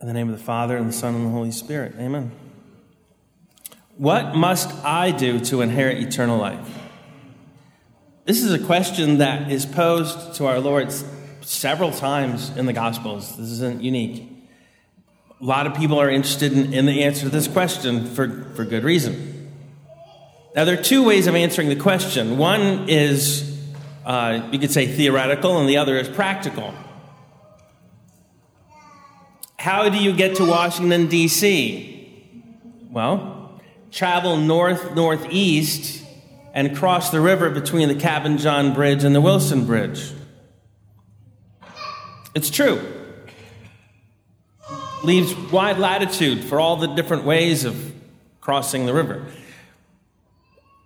In the name of the Father, and the Son, and the Holy Spirit. Amen. What must I do to inherit eternal life? This is a question that is posed to our Lord several times in the Gospels. This isn't unique. A lot of people are interested in, in the answer to this question for, for good reason. Now, there are two ways of answering the question. One is, uh, you could say theoretical, and the other is practical. How do you get to Washington, D.C.? Well, travel north northeast and cross the river between the Cabin John Bridge and the Wilson Bridge. It's true. Leaves wide latitude for all the different ways of crossing the river.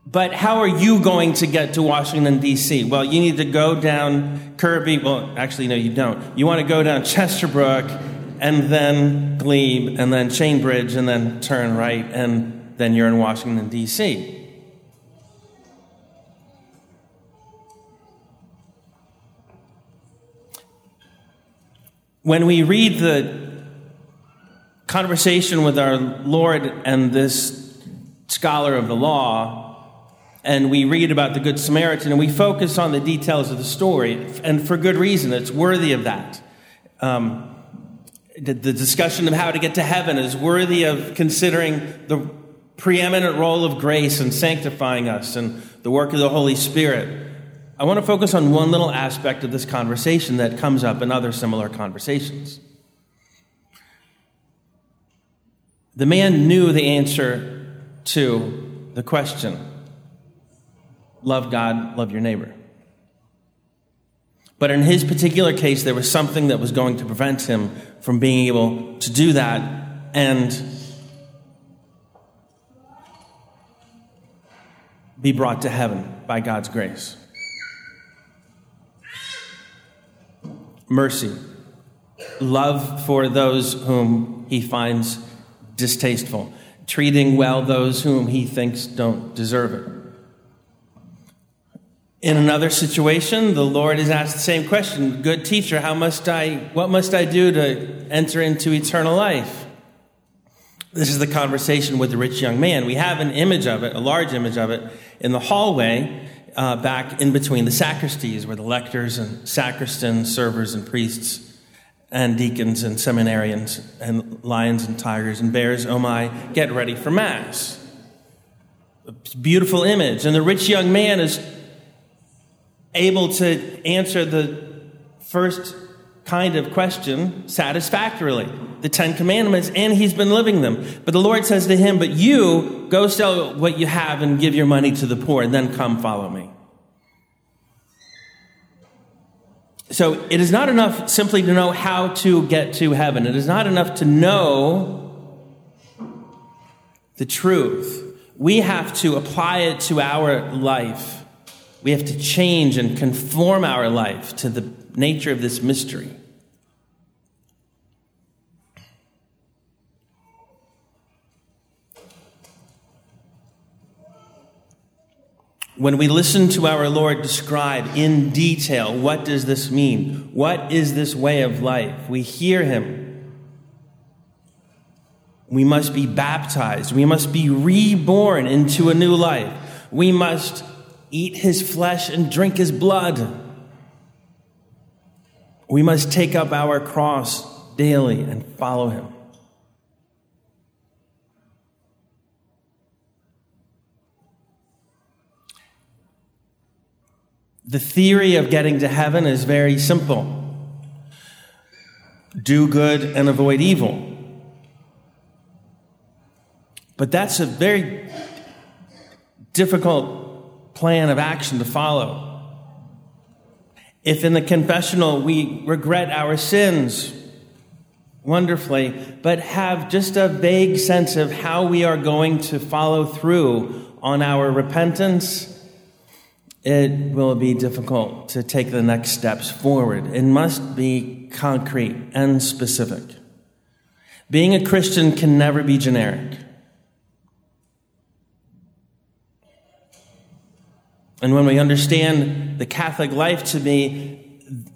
But how are you going to get to Washington, D.C.? Well, you need to go down Kirby. Well, actually, no, you don't. You want to go down Chesterbrook and then Glebe, and then Chain Bridge, and then turn right, and then you're in Washington, D.C. When we read the conversation with our Lord and this scholar of the law, and we read about the Good Samaritan, and we focus on the details of the story, and for good reason, it's worthy of that. Um, the, discussion of how to get to heaven is worthy of considering the preeminent role of grace in sanctifying us and the work of the Holy Spirit. I want to focus on one little aspect of this conversation that comes up in other similar conversations. The man knew the answer to the question love God, love your neighbor. But in his particular case, there was something that was going to prevent him from being able to do that and be brought to heaven by God's grace. Mercy, love for those whom he finds distasteful, treating well those whom he thinks don't deserve it. In another situation, the Lord is asked the same question Good teacher, how must I, what must I do to enter into eternal life? This is the conversation with the rich young man. We have an image of it, a large image of it, in the hallway uh, back in between the sacristies, where the lectors and sacristans, servers and priests, and deacons and seminarians, and lions and tigers and bears, oh my, get ready for Mass. A beautiful image. And the rich young man is able to answer the first kind of question satisfactorily the Ten Commandments, and he's been living them. But the Lord says to him, But you go sell what you have and give your money to the poor, and then come follow me. So it is not enough simply to know how to get to heaven. It is not enough to know the truth. We have to apply it to our life. We have to change and conform our life to the nature of this mystery. When we listen to our Lord describe in detail what does this mean? What is this way of life? We hear him. We must be baptized. We must be reborn into a new life. We must eat his flesh and drink his blood. We must take up our cross daily and follow him. The theory of getting to heaven is very simple do good and avoid evil. But that's a very difficult plan of action to follow. If in the confessional we regret our sins wonderfully, but have just a vague sense of how we are going to follow through on our repentance, it will be difficult to take the next steps forward. It must be concrete and specific. Being a Christian can never be generic. And when we understand the Catholic life to be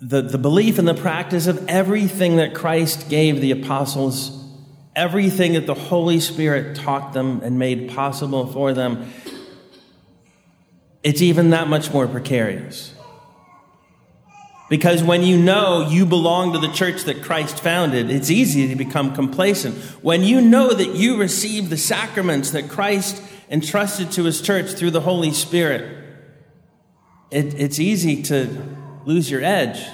the, the belief and the practice of everything that Christ gave the apostles, everything that the Holy Spirit taught them and made possible for them, it's even that much more precarious. Because when you know you belong to the church that Christ founded, it's easy to become complacent. When you know that you receive the sacraments that Christ entrusted to his church through the Holy Spirit, it, it's easy to lose your edge.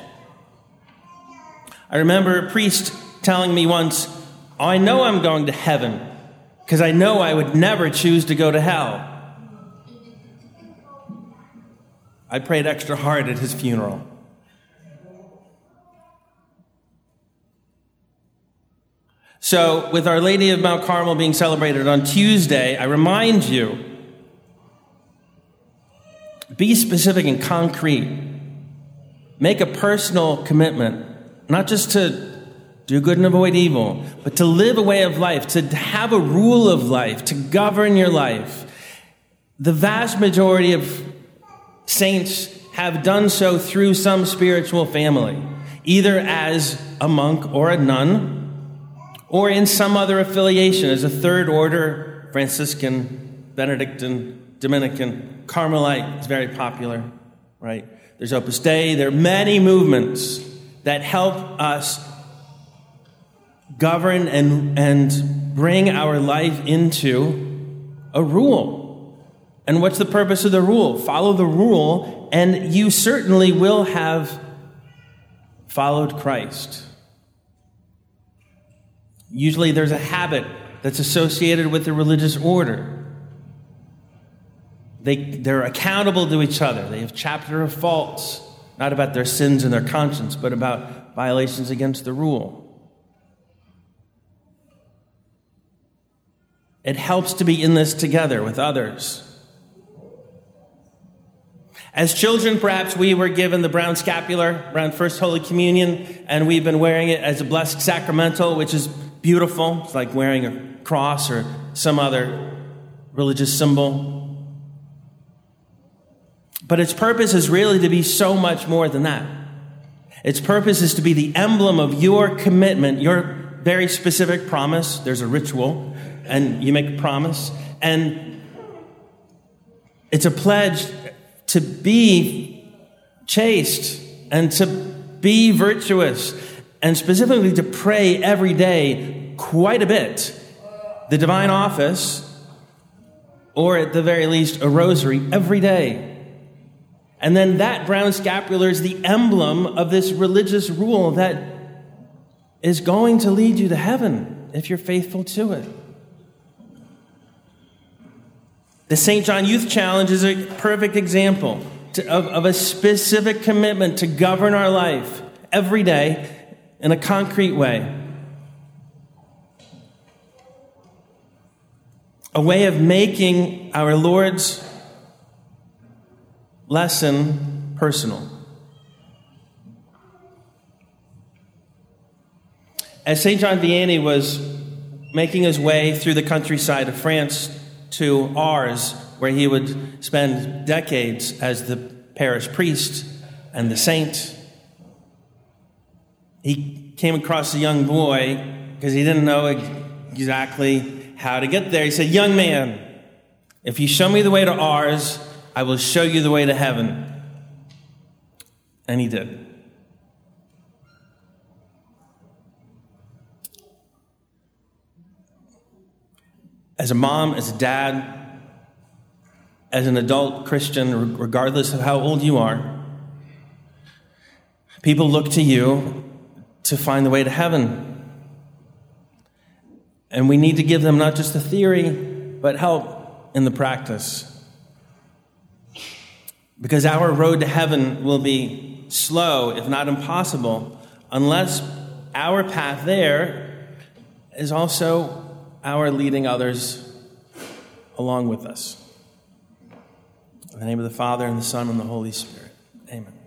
I remember a priest telling me once, I know I'm going to heaven because I know I would never choose to go to hell. I prayed extra hard at his funeral. So, with Our Lady of Mount Carmel being celebrated on Tuesday, I remind you be specific and concrete. Make a personal commitment, not just to do good and avoid evil, but to live a way of life, to have a rule of life, to govern your life. The vast majority of saints have done so through some spiritual family, either as a monk or a nun, or in some other affiliation as a third order Franciscan, Benedictine, Dominican, Carmelite. is very popular, right? There's Opus Dei. There are many movements that help us govern and, and bring our life into a rule. And what's the purpose of the rule? Follow the rule, and you certainly will have followed Christ. Usually there's a habit that's associated with the religious order. They, they're accountable to each other. They have chapter of faults, not about their sins and their conscience, but about violations against the rule. It helps to be in this together with others. As children, perhaps we were given the brown scapular around First Holy Communion, and we've been wearing it as a blessed sacramental, which is beautiful. It's like wearing a cross or some other religious symbol. But its purpose is really to be so much more than that. Its purpose is to be the emblem of your commitment, your very specific promise. There's a ritual, and you make a promise, and it's a pledge to be chaste and to be virtuous, and specifically to pray every day quite a bit. The divine office, or at the very least, a rosary every day. And then that brown scapular is the emblem of this religious rule that is going to lead you to heaven if you're faithful to it. The St. John Youth Challenge is a perfect example to, of, of a specific commitment to govern our life every day in a concrete way. A way of making our Lord's lesson personal. As St. John Vianney was making his way through the countryside of France to Ars, where he would spend decades as the parish priest and the saint, he came across a young boy because he didn't know exactly how to get there. He said, Young man, if you show me the way to Ars, I will show you the way to heaven. And he did. As a mom, as a dad, as an adult Christian, regardless of how old you are, people look to you to find the way to heaven. And we need to give them not just the theory, but help in the practice. Because our road to heaven will be slow, if not impossible, unless our path there is also our leading others along with us. In the name of the Father, and the Son, and the Holy Spirit. Amen.